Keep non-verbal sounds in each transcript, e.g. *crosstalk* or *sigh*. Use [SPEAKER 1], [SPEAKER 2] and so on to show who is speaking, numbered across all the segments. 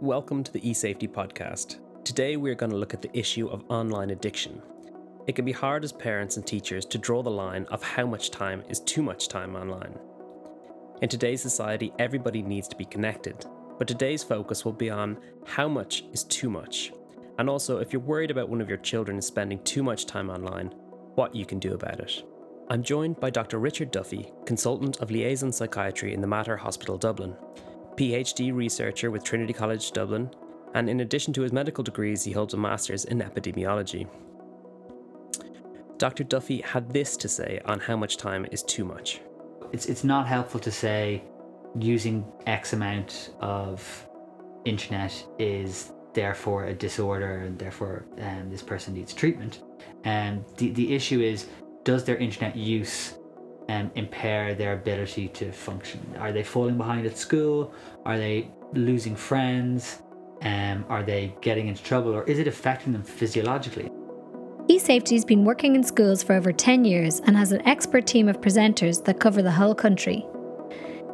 [SPEAKER 1] Welcome to the eSafety podcast. Today we're going to look at the issue of online addiction. It can be hard as parents and teachers to draw the line of how much time is too much time online. In today's society, everybody needs to be connected, but today's focus will be on how much is too much. And also, if you're worried about one of your children spending too much time online, what you can do about it. I'm joined by Dr. Richard Duffy, consultant of liaison psychiatry in the Mater Hospital Dublin, PhD researcher with Trinity College Dublin, and in addition to his medical degrees, he holds a master's in epidemiology. Dr. Duffy had this to say on how much time is too much.
[SPEAKER 2] It's, it's not helpful to say using X amount of internet is therefore a disorder and therefore um, this person needs treatment. And the, the issue is does their internet use um, impair their ability to function? Are they falling behind at school? Are they losing friends? Um, are they getting into trouble? Or is it affecting them physiologically?
[SPEAKER 3] eSafety has been working in schools for over 10 years and has an expert team of presenters that cover the whole country.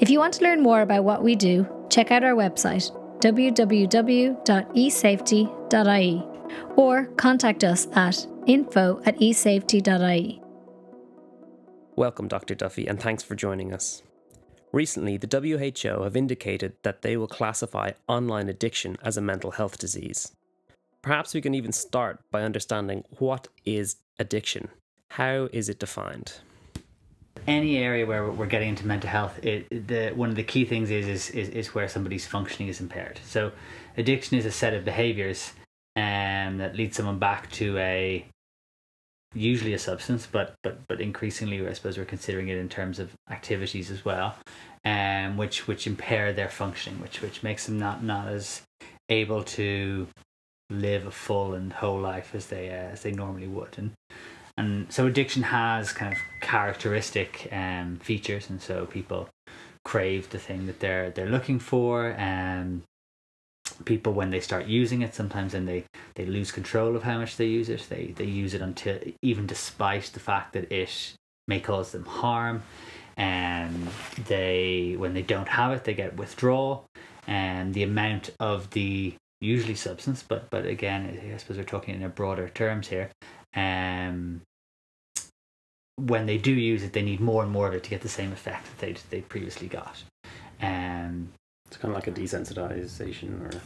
[SPEAKER 3] If you want to learn more about what we do, check out our website www.esafety.ie or contact us at info at esafety.ie.
[SPEAKER 1] Welcome, Dr. Duffy, and thanks for joining us. Recently, the WHO have indicated that they will classify online addiction as a mental health disease. Perhaps we can even start by understanding what is addiction. How is it defined?
[SPEAKER 2] Any area where we're getting into mental health, it, the one of the key things is, is is is where somebody's functioning is impaired. So, addiction is a set of behaviors um, that lead someone back to a usually a substance, but but but increasingly, I suppose we're considering it in terms of activities as well, um, which which impair their functioning, which which makes them not not as able to live a full and whole life as they uh, as they normally would, and and so addiction has kind of characteristic um, features, and so people crave the thing that they're they're looking for, and um, people when they start using it sometimes then they they lose control of how much they use it. They they use it until even despite the fact that it may cause them harm and they when they don't have it they get withdrawal and the amount of the usually substance but but again i suppose we're talking in a broader terms here um when they do use it they need more and more of it to get the same effect that they they previously got. Um
[SPEAKER 1] It's kind of like a desensitization or.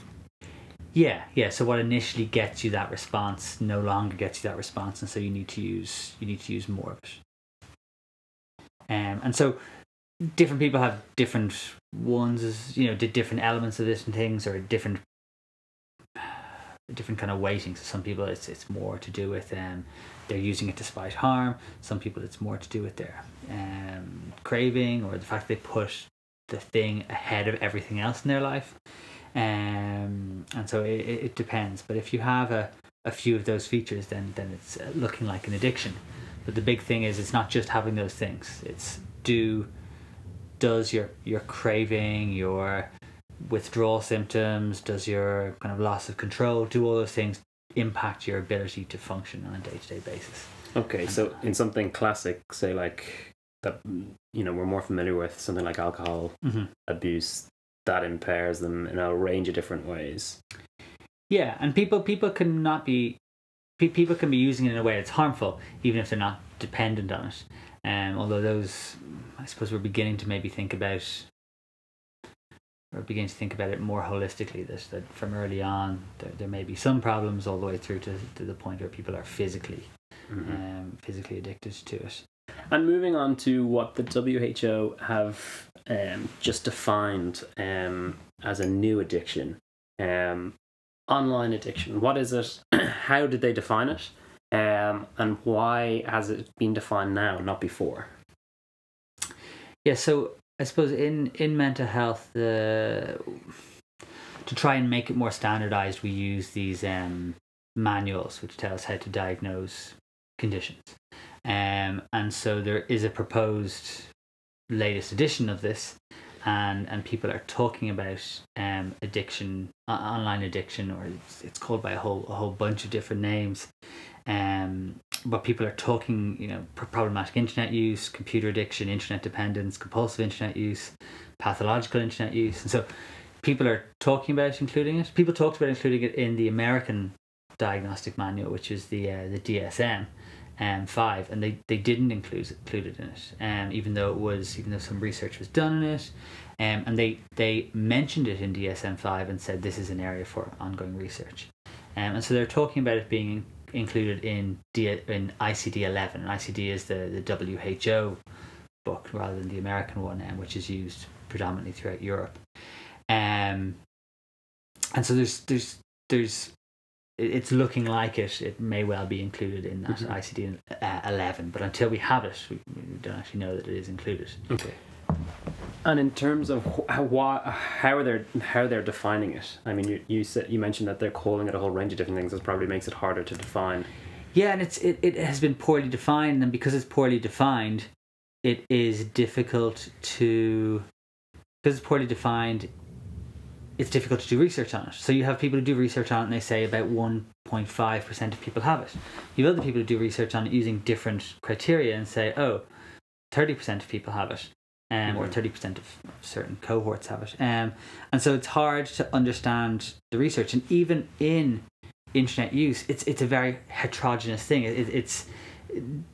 [SPEAKER 2] Yeah, yeah. So what initially gets you that response no longer gets you that response, and so you need to use you need to use more of it. Um, and so different people have different ones, as you know, did different elements of different things or different *sighs* different kind of weightings. So some people it's it's more to do with um they're using it to despite harm. Some people it's more to do with their um craving or the fact they put the thing ahead of everything else in their life. Um, and so it, it depends. But if you have a, a few of those features, then then it's uh, looking like an addiction. But the big thing is, it's not just having those things. It's do does your your craving, your withdrawal symptoms, does your kind of loss of control, do all those things impact your ability to function on a day to day basis?
[SPEAKER 1] Okay, so in something classic, say like that, you know, we're more familiar with something like alcohol
[SPEAKER 2] Mm-hmm.
[SPEAKER 1] abuse, that impairs them in a range of different ways.
[SPEAKER 2] Yeah, and people people can not be people can be using it in a way that's harmful, even if they're not dependent on it. Um, although those, I suppose, we're beginning to maybe think about, we're beginning to think about it more holistically. That that from early on, there, there may be some problems all the way through to, to the point where people are physically,
[SPEAKER 1] Mhm.
[SPEAKER 2] um, physically addicted to it.
[SPEAKER 1] And moving on to what the WHO have um, just defined um, as a new addiction, um, online addiction. What is it? *clears throat* How did they define it? Um, and why has it been defined now, not before?
[SPEAKER 2] Yeah, so I suppose in in mental health, the to try and make it more standardized, we use these um, manuals which tell us how to diagnose conditions. Um, and so there is a proposed latest edition of this, and and people are talking about um, addiction, uh, online addiction, or it's, it's called by a whole a whole bunch of different names. Um, but people are talking, you know, problematic internet use, computer addiction, internet dependence, compulsive internet use, pathological internet use, and so people are talking about including it. People talked about including it in the American diagnostic manual, which is the uh, the DSM um, five, and they, they didn't include include it in it, um, even though it was even though some research was done in it, um, and they they mentioned it in DSM five and said this is an area for ongoing research, um, and so they're talking about it being included in D, in ICD eleven. ICD is the the WHO book rather than the American one, um, which is used predominantly throughout Europe. Um, and so there's there's there's it's looking like it. It may well be included in that
[SPEAKER 1] Mhm.
[SPEAKER 2] ICD uh, eleven, but until we have it, we, we don't actually know that it is included.
[SPEAKER 1] Okay. And in terms of wh- how why, how are they how they're defining it? I mean, you you said you mentioned that they're calling it a whole range of different things. This probably makes it harder to define.
[SPEAKER 2] Yeah, and it's it, it has been poorly defined, and because it's poorly defined, it is difficult to because it's poorly defined. It's difficult to do research on it. So you have people who do research on it, and they say about one point five percent of people have it. You have other people who do research on it using different criteria and say, oh, 30 percent of people have it, um, or
[SPEAKER 1] Mhm.
[SPEAKER 2] thirty percent of certain cohorts have it. Um, and so it's hard to understand the research, and even in internet use, it's it's a very heterogeneous thing. It, it, it's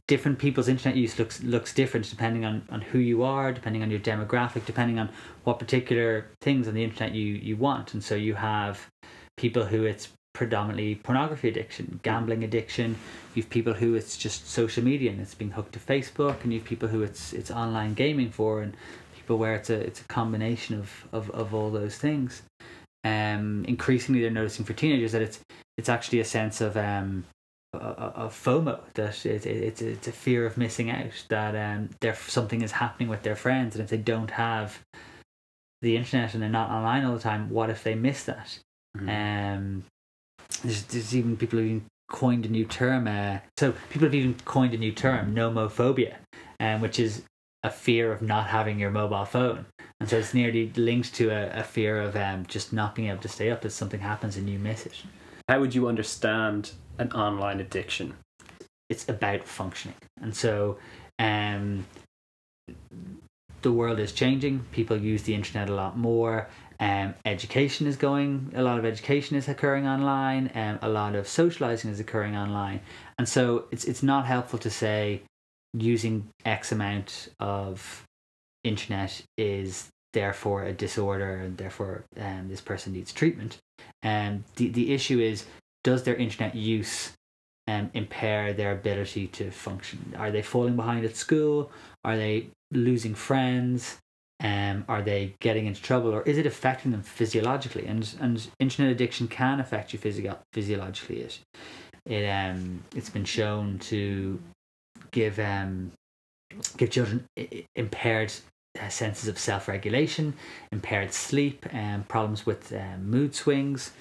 [SPEAKER 2] different people's internet use looks looks different depending on, on who you are, depending on your demographic, depending on what particular things on the internet you, you want. And so you have people who it's predominantly pornography addiction, gambling addiction. You've people who it's just social media and it's being hooked to Facebook, and you've people who it's it's online gaming for, and people where it's a it's a combination of of, of all those things. Um, increasingly, they're noticing for teenagers that it's it's actually a sense of um of FOMO. That it, it, it's it's a fear of missing out that um there something is happening with their friends and if they don't have the internet and they're not online all the time what if they miss that?
[SPEAKER 1] Mm-hmm.
[SPEAKER 2] um there's, there's even people who even coined a new term uh, so people have even coined a new term nomophobia um, which is a fear of not having your mobile phone. And so it's nearly linked to a, a fear of um, just not being able to stay up if something happens and you miss it.
[SPEAKER 1] How would you understand an online addiction?
[SPEAKER 2] it's about functioning. And so um the world is changing. People use the internet a lot more. Um education is going a lot of education is occurring online um, a lot of socializing is occurring online. And so it's it's not helpful to say using x amount of internet is therefore a disorder and therefore um, this person needs treatment. And the the issue is does their internet use um, impair their ability to function? Are they falling behind at school? Are they losing friends? Um, are they getting into trouble, or is it affecting them physiologically? And and internet addiction can affect you physio- physiologically. It it um it's been shown to give um give children impaired uh, senses of self regulation, impaired sleep, and problems with um, mood swings.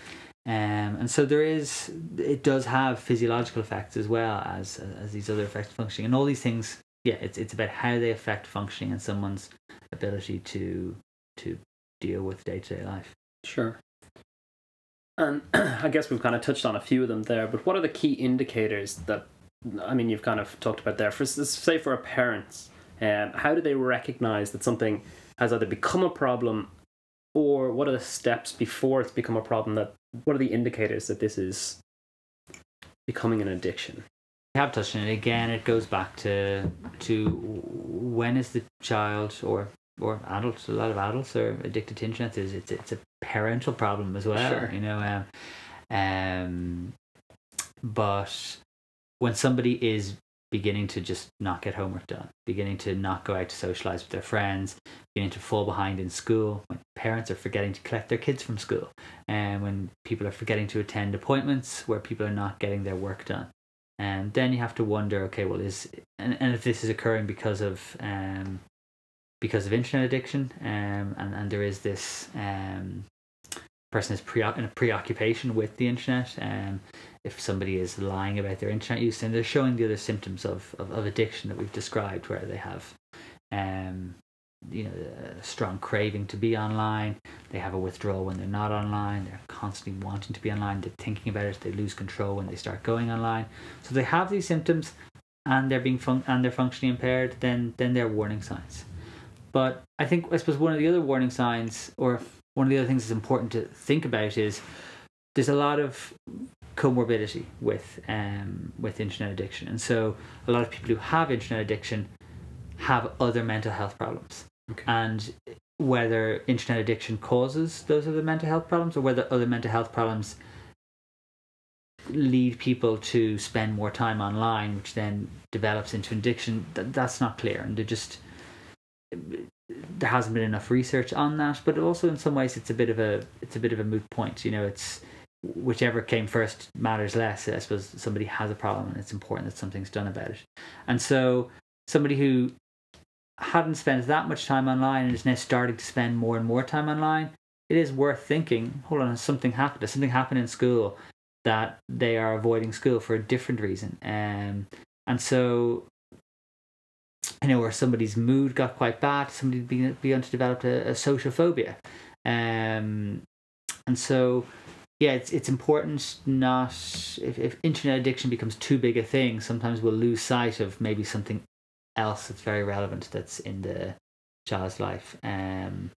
[SPEAKER 2] Um, and so there is, it does have physiological effects as well as as these other effects functioning, and all these things. Yeah, it's it's about how they affect functioning and someone's ability to to deal with day to day life.
[SPEAKER 1] Sure. And *clears throat* I guess we've kind of touched on a few of them there, but what are the key indicators that, I mean, you've kind of talked about there. For say for our parents, um, how do they recognize that something has either become a problem, or what are the steps before it's become a problem? That what are the indicators that this is becoming an addiction?
[SPEAKER 2] We have touched on it again. It goes back to to when is the child or or adults? A lot of adults are addicted to internet. Is it's it's a parental problem as well.
[SPEAKER 1] Sure.
[SPEAKER 2] You know, um, um, but when somebody is beginning to just not get homework done, beginning to not go out to socialize with their friends, beginning to fall behind in school, when parents are forgetting to collect their kids from school, and when people are forgetting to attend appointments where people are not getting their work done. And then you have to wonder okay well is and, and if this is occurring because of um because of internet addiction um and, and there is this um person is pre- in a preoccupation with the internet um if somebody is lying about their internet use and they're showing the other symptoms of, of, of addiction that we've described where they have um you know a strong craving to be online. They have a withdrawal when they're not online. They're constantly wanting to be online. They're thinking about it. They lose control when they start going online. So they have these symptoms and they're being fun- and they're functionally impaired then then they're warning signs. But i think i suppose one of the other warning signs or one of the other things that's important to think about is there's a lot of comorbidity with um, with internet addiction, and so a lot of people who have internet addiction have other mental health problems,
[SPEAKER 1] Okay.
[SPEAKER 2] and whether internet addiction causes those other mental health problems or whether other mental health problems lead people to spend more time online, which then develops into addiction. Th- that's not clear, and they just there hasn't been enough research on that. But also, in some ways, it's a bit of a it's a bit of a moot point. You know, it's whichever came first matters less. I suppose somebody has a problem, and it's important that something's done about it. And so, somebody who hadn't spent that much time online and is now starting to spend more and more time online, it is worth thinking. Hold on, something happened? Something happened in school that they are avoiding school for a different reason? Um, and so, you know, where somebody's mood got quite bad, somebody began, to develop a, a social phobia, um, and so yeah, it's it's important not if, if internet addiction becomes too big a thing, sometimes we'll lose sight of maybe something else that's very relevant that's in the child's life, um,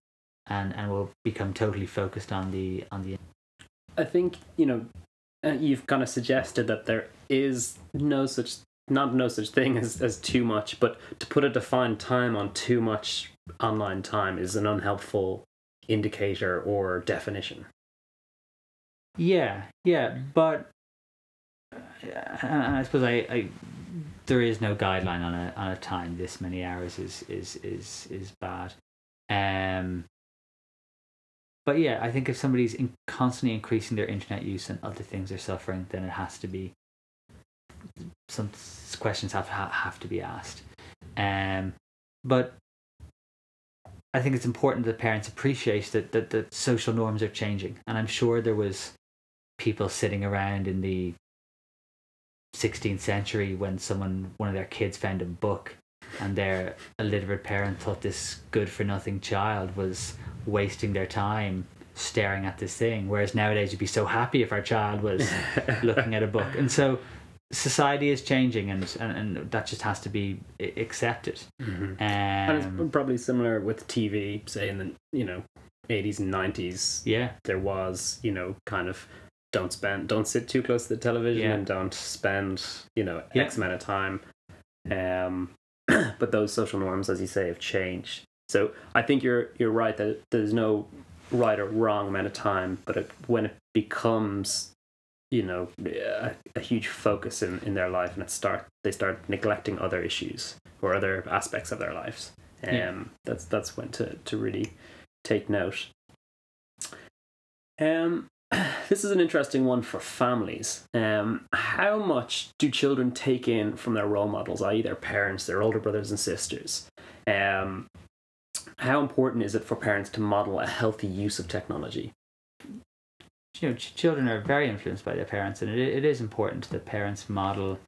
[SPEAKER 2] and and we'll become totally focused on the on the.
[SPEAKER 1] I think you know uh, you've kind of suggested that there is no such not no such thing as, as too much, but to put a defined time on too much online time is an unhelpful indicator or definition.
[SPEAKER 2] Yeah, yeah, but uh, I suppose I, I there is no guideline on a on a time. This many hours is is is is bad. Um, but yeah, I think if somebody's in constantly increasing their internet use and other things are suffering, then it has to be some questions have have to be asked. Um, but I think it's important that parents appreciate that, that that social norms are changing, and I'm sure there was people sitting around in the 16th century when someone one of their kids found a book and their illiterate parent thought this good for nothing child was wasting their time staring at this thing whereas nowadays you'd be so happy if our child was *laughs* looking at a book and so society is changing and and, and that just has to be accepted
[SPEAKER 1] Mm-hmm.
[SPEAKER 2] um,
[SPEAKER 1] and it's probably similar with TV, say in the you know 80s and 90s.
[SPEAKER 2] yeah
[SPEAKER 1] There was you know kind of don't spend don't sit too close to the television
[SPEAKER 2] Yeah.
[SPEAKER 1] and don't spend you know
[SPEAKER 2] Yeah.
[SPEAKER 1] x amount of time um *clears throat* but those social norms as you say have changed so i think you're you're right that there's no right or wrong amount of time but it, when it becomes you know a, a huge focus in in their life and it start they start neglecting other issues or other aspects of their lives um
[SPEAKER 2] Yeah.
[SPEAKER 1] that's that's when to to really take note um *clears throat* this is an interesting one for families. Um, how much do children take in from their role models, i.e., their parents, their older brothers and sisters? Um, how important is it for parents to model a healthy use of technology?
[SPEAKER 2] you know, ch- children are very influenced by their parents, and it, it is important that parents model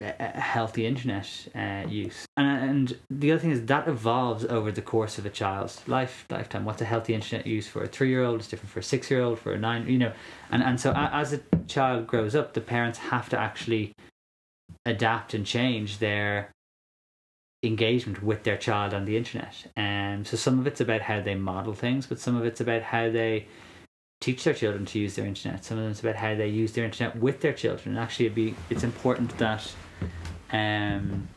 [SPEAKER 2] a, healthy internet uh, use. And, and the other thing is that evolves over the course of a child's life lifetime. What's a healthy internet use for a three year old is different for a six year old, for a nine, you know. And and so as a child grows up, the parents have to actually adapt and change their engagement with their child on the internet. And so some of it's about how they model things, but some of it's about how they teach their children to use their internet. Some of them it's about how they use their internet with their children. And actually, it'd be it's important that um,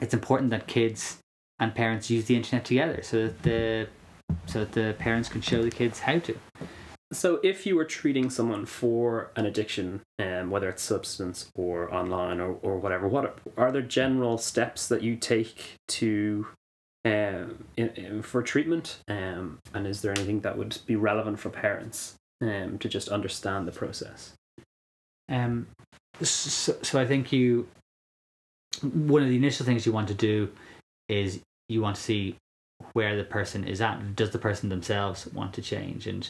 [SPEAKER 2] it's important that kids and parents use the internet together, so that the so that the parents can show the kids how to.
[SPEAKER 1] So, if you were treating someone for an addiction, um, whether it's substance or online or, or whatever, what are, are there general steps that you take to um, in, in, for treatment? Um, and is there anything that would be relevant for parents um, to just understand the process?
[SPEAKER 2] Um, so, so I think you one of the initial things you want to do is you want to see where the person is at. Does the person themselves want to change and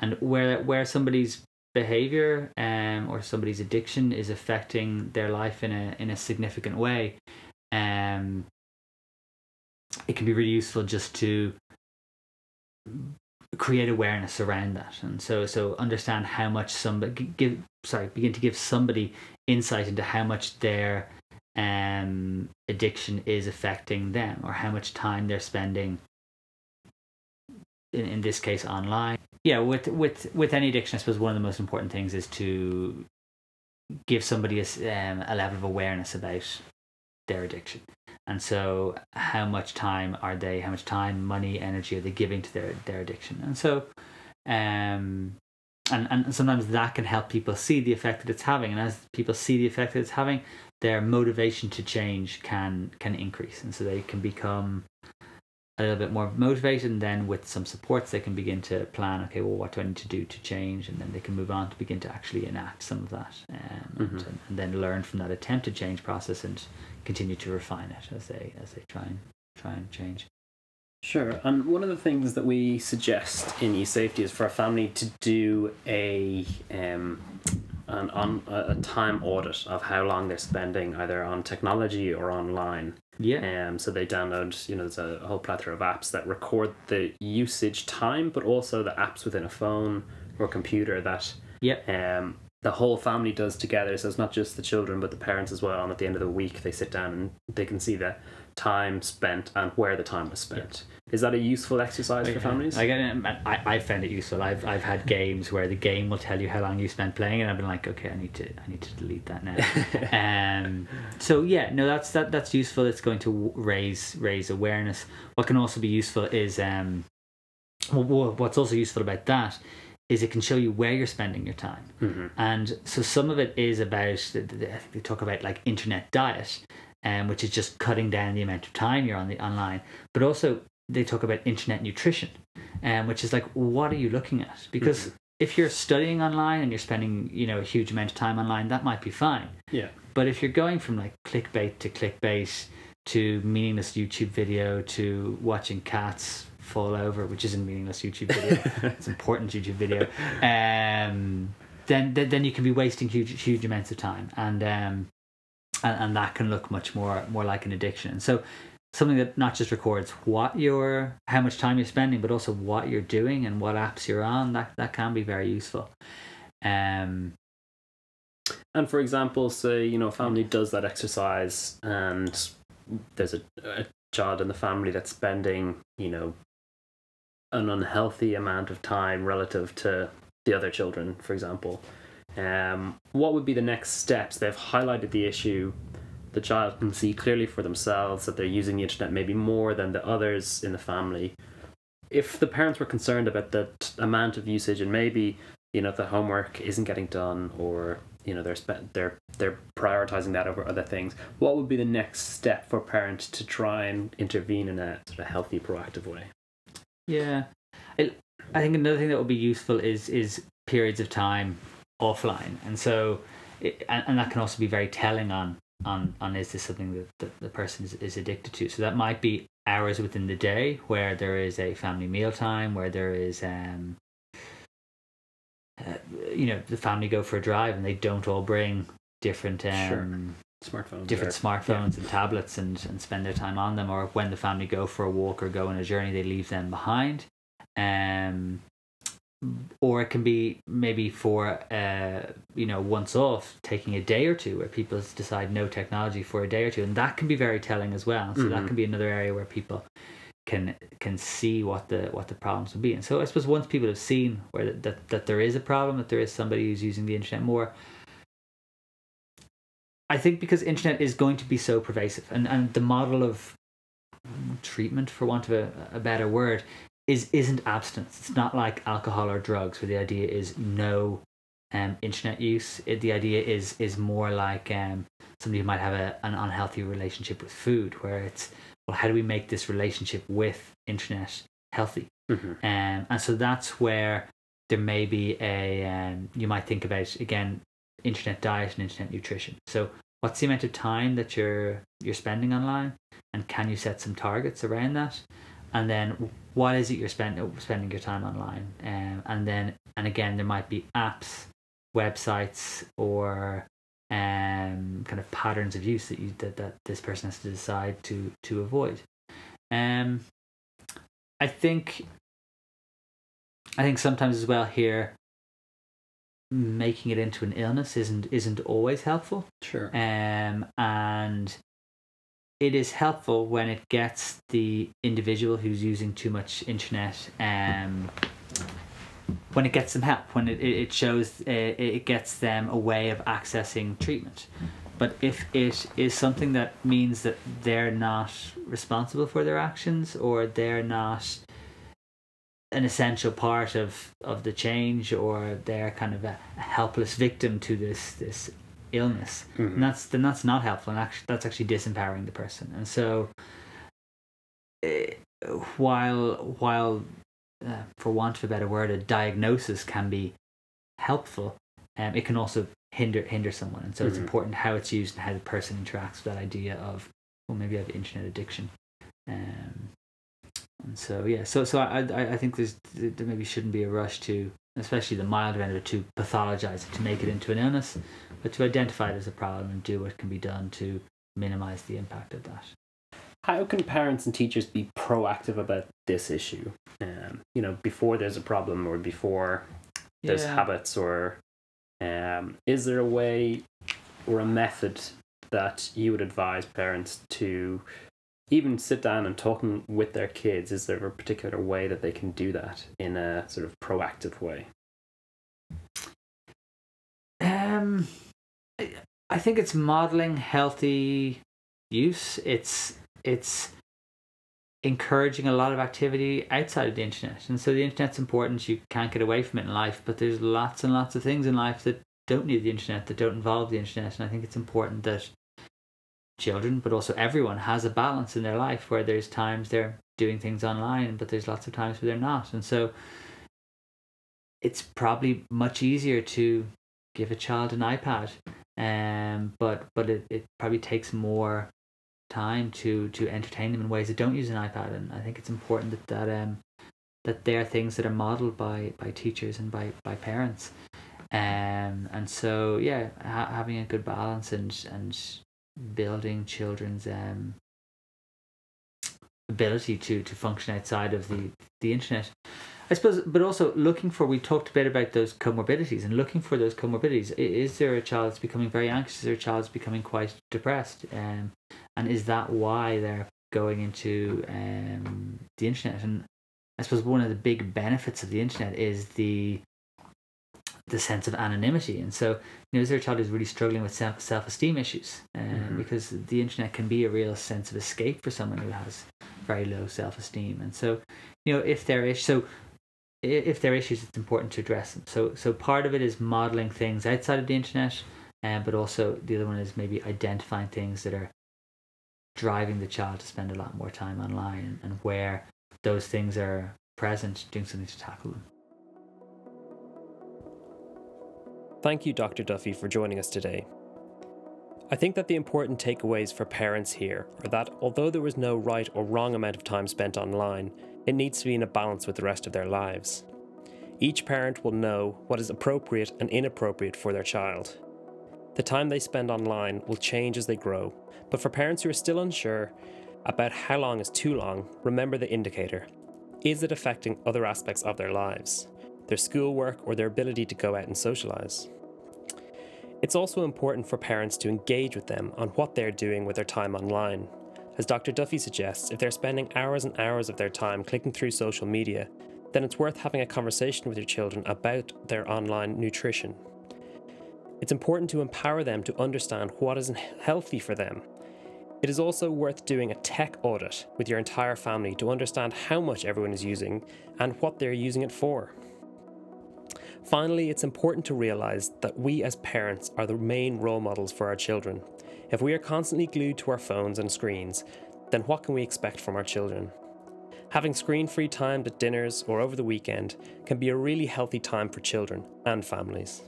[SPEAKER 2] and where where somebody's behavior um or somebody's addiction is affecting their life in a in a significant way um it can be really useful just to create awareness around that and so so understand how much somebody give sorry begin to give somebody insight into how much their um addiction is affecting them or how much time they're spending in, in this case online. Yeah, with with with any addiction, I suppose one of the most important things is to give somebody a, um, a level of awareness about their addiction. And so, how much time are they? How much time, money, energy are they giving to their their addiction? And so, um, and and sometimes that can help people see the effect that it's having. And as people see the effect that it's having, their motivation to change can can increase, and so they can become a little bit more motivated and then with some supports they can begin to plan okay well what do i need to do to change and then they can move on to begin to actually enact some of that um, mm-hmm. and, and, then learn from that attempted change process and continue to refine it as they as they try and try and change
[SPEAKER 1] Sure. And one of the things that we suggest in eSafety is for a family to do a um, an on a time audit of how long they're spending either on technology or online.
[SPEAKER 2] Yeah.
[SPEAKER 1] Um. So they download. You know, there's a whole plethora of apps that record the usage time, but also the apps within a phone or computer that.
[SPEAKER 2] Yeah.
[SPEAKER 1] Um. The whole family does together, so it's not just the children, but the parents as well. And at the end of the week, they sit down and they can see the time spent and where the time was spent. Is that a useful exercise for families?
[SPEAKER 2] I, get it. I, I found it useful. I've I've had games where the game will tell you how long you spent playing, and I've been like, okay, I need to I need to delete that now. *laughs* um, so yeah, no, that's that that's useful. It's going to raise raise awareness. What can also be useful is um, what's also useful about that is it can show you where you're spending your time.
[SPEAKER 1] Mm-hmm.
[SPEAKER 2] And so some of it is about, they talk about like internet diet, um, which is just cutting down the amount of time you're on the online. But also they talk about internet nutrition, um, which is like, what are you looking at? Because mm-hmm. if you're studying online and you're spending, you know, a huge amount of time online, that might be fine.
[SPEAKER 1] Yeah.
[SPEAKER 2] But if you're going from like clickbait to clickbait to meaningless YouTube video to watching cats fall over, which isn't meaningless YouTube video, *laughs* it's important YouTube video. Um, then, then then you can be wasting huge huge amounts of time, and um, and, and that can look much more more like an addiction. And so something that not just records what you're how much time you're spending but also what you're doing and what apps you're on that that can be very useful. Um
[SPEAKER 1] and for example say you know a family does that exercise and there's a, a child in the family that's spending you know an unhealthy amount of time relative to the other children for example um, what would be the next steps? They've highlighted the issue. The child can see clearly for themselves that they're using the internet maybe more than the others in the family. If the parents were concerned about the amount of usage and maybe you know the homework isn't getting done or you know they're spent they're they're prioritizing that over other things what would be the next step for parents to try and intervene in a sort of healthy proactive way?
[SPEAKER 2] Yeah. It, i think another thing that would be useful is is periods of time offline and so it, and, and that can also be very telling on on on is this something that the, the person is, is addicted to so that might be hours within the day where there is a family meal time where there is um uh, you know the family go for a drive and they don't all bring different um
[SPEAKER 1] sure. smartphones
[SPEAKER 2] different or, smartphones yeah. and tablets and and spend their time on them or when the family go for a walk or go on a journey they leave them behind um or it can be maybe for uh, you know once off taking a day or two where people decide no technology for a day or two. And that can be very telling as well. So mm-hmm. that can be another area where people can can see what the what the problems would be. And so i suppose once people have seen where that, that, that there is a problem that there is somebody who's using the internet more i think because internet is going to be so pervasive and and the model of treatment for want of a, a better word is isn't abstinence. It's not like alcohol or drugs, where the idea is no um, internet use. It, the idea is is more like um, somebody who might have a, an unhealthy relationship with food, where it's well, how do we make this relationship with internet healthy?
[SPEAKER 1] Mm-hmm.
[SPEAKER 2] Um, and so that's where there may be a um, you might think about again internet diet and internet nutrition. So what's the amount of time that you're you're spending online, and can you set some targets around that? And then what is it you're spending spending your time online? Um, and then and again there might be apps websites or um, kind of patterns of use that you that, that this person has to decide to to avoid. Um i think i think sometimes as well here making it into an illness isn't isn't always helpful.
[SPEAKER 1] Sure.
[SPEAKER 2] Um and it is helpful when it gets the individual who's using too much internet um when it gets them help when it, it shows uh, it gets them a way of accessing treatment. But if it is something that means that they're not responsible for their actions or they're not an essential part of, of the change or they're kind of a, helpless victim to this this illness
[SPEAKER 1] Mhm.
[SPEAKER 2] and that's then that's not helpful and actually that's actually disempowering the person and so eh, while while uh, for want of a better word a diagnosis can be helpful um, it can also hinder hinder someone and so it's
[SPEAKER 1] Mhm.
[SPEAKER 2] important how it's used and how the person interacts with that idea of well maybe I have internet addiction um, and so yeah so so I, I I think there's there maybe shouldn't be a rush to especially the milder end of it to pathologize it to make it into an illness but to identify it as a problem and do what can be done to minimize the impact of that
[SPEAKER 1] How can parents and teachers be proactive about this issue? Um, you know, before there's a problem or before there's
[SPEAKER 2] Yeah.
[SPEAKER 1] habits or um, is there a way or a method that you would advise parents to even sit down and talking with their kids is there a particular way that they can do that in a sort of proactive way
[SPEAKER 2] Um, I- think it's modeling healthy use. It's it's encouraging a lot of activity outside of the internet, and so the internet's important. You can't get away from it in life, but there's lots and lots of things in life that don't need the internet, that don't involve the internet, and I think it's important that children, but also everyone, has a balance in their life where there's times they're doing things online, but there's lots of times where they're not, and so it's probably much easier to give a child an iPad. Um, but but it, it probably takes more time to to entertain them in ways that don't use an iPad, and I think it's important that that um that they're things that are modeled by by teachers and by by parents. Um, and so yeah, ha- having a good balance and and building children's um ability to to function outside of the the internet I suppose, but also looking for, we talked a bit about those comorbidities and looking for those comorbidities. Is there a child that's becoming very anxious? Is there a child that's becoming quite depressed? Um, and is that why they're going into um, the internet? And I suppose one of the big benefits of the internet is the the sense of anonymity. And so, you know, is there a child who's really struggling with self self esteem issues? Um,
[SPEAKER 1] Mhm.
[SPEAKER 2] Because the internet can be a real sense of escape for someone who has very low self esteem. And so, you know, if there is so if there are issues, it's important to address them. So, so part of it is modeling things outside of the internet, um, but also the other one is maybe identifying things that are driving the child to spend a lot more time online, and where those things are present, doing something to tackle them.
[SPEAKER 1] Thank you, Dr. Duffy, for joining us today. I think that the important takeaways for parents here are that although there was no right or wrong amount of time spent online, it needs to be in a balance with the rest of their lives. Each parent will know what is appropriate and inappropriate for their child. The time they spend online will change as they grow, but for parents who are still unsure about how long is too long, remember the indicator. Is it affecting other aspects of their lives? Their schoolwork or their ability to go out and socialise? It's also important for parents to engage with them on what they're doing with their time online. As Dr. Duffy suggests, if they're spending hours and hours of their time clicking through social media, then it's worth having a conversation with your children about their online nutrition. It's important to empower them to understand what is healthy for them. It is also worth doing a tech audit with your entire family to understand how much everyone is using and what they're using it for. Finally, it's important to realise that we as parents are the main role models for our children. If we are constantly glued to our phones and screens, then what can we expect from our children? Having screen free time at dinners or over the weekend can be a really healthy time for children and families.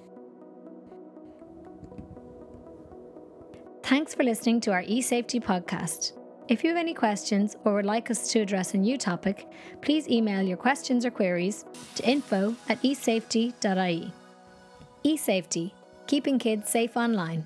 [SPEAKER 3] Thanks for listening to our eSafety podcast. If you have any questions or would like us to address a new topic, please email your questions or queries to info at esafety.ie. eSafety, keeping kids safe online.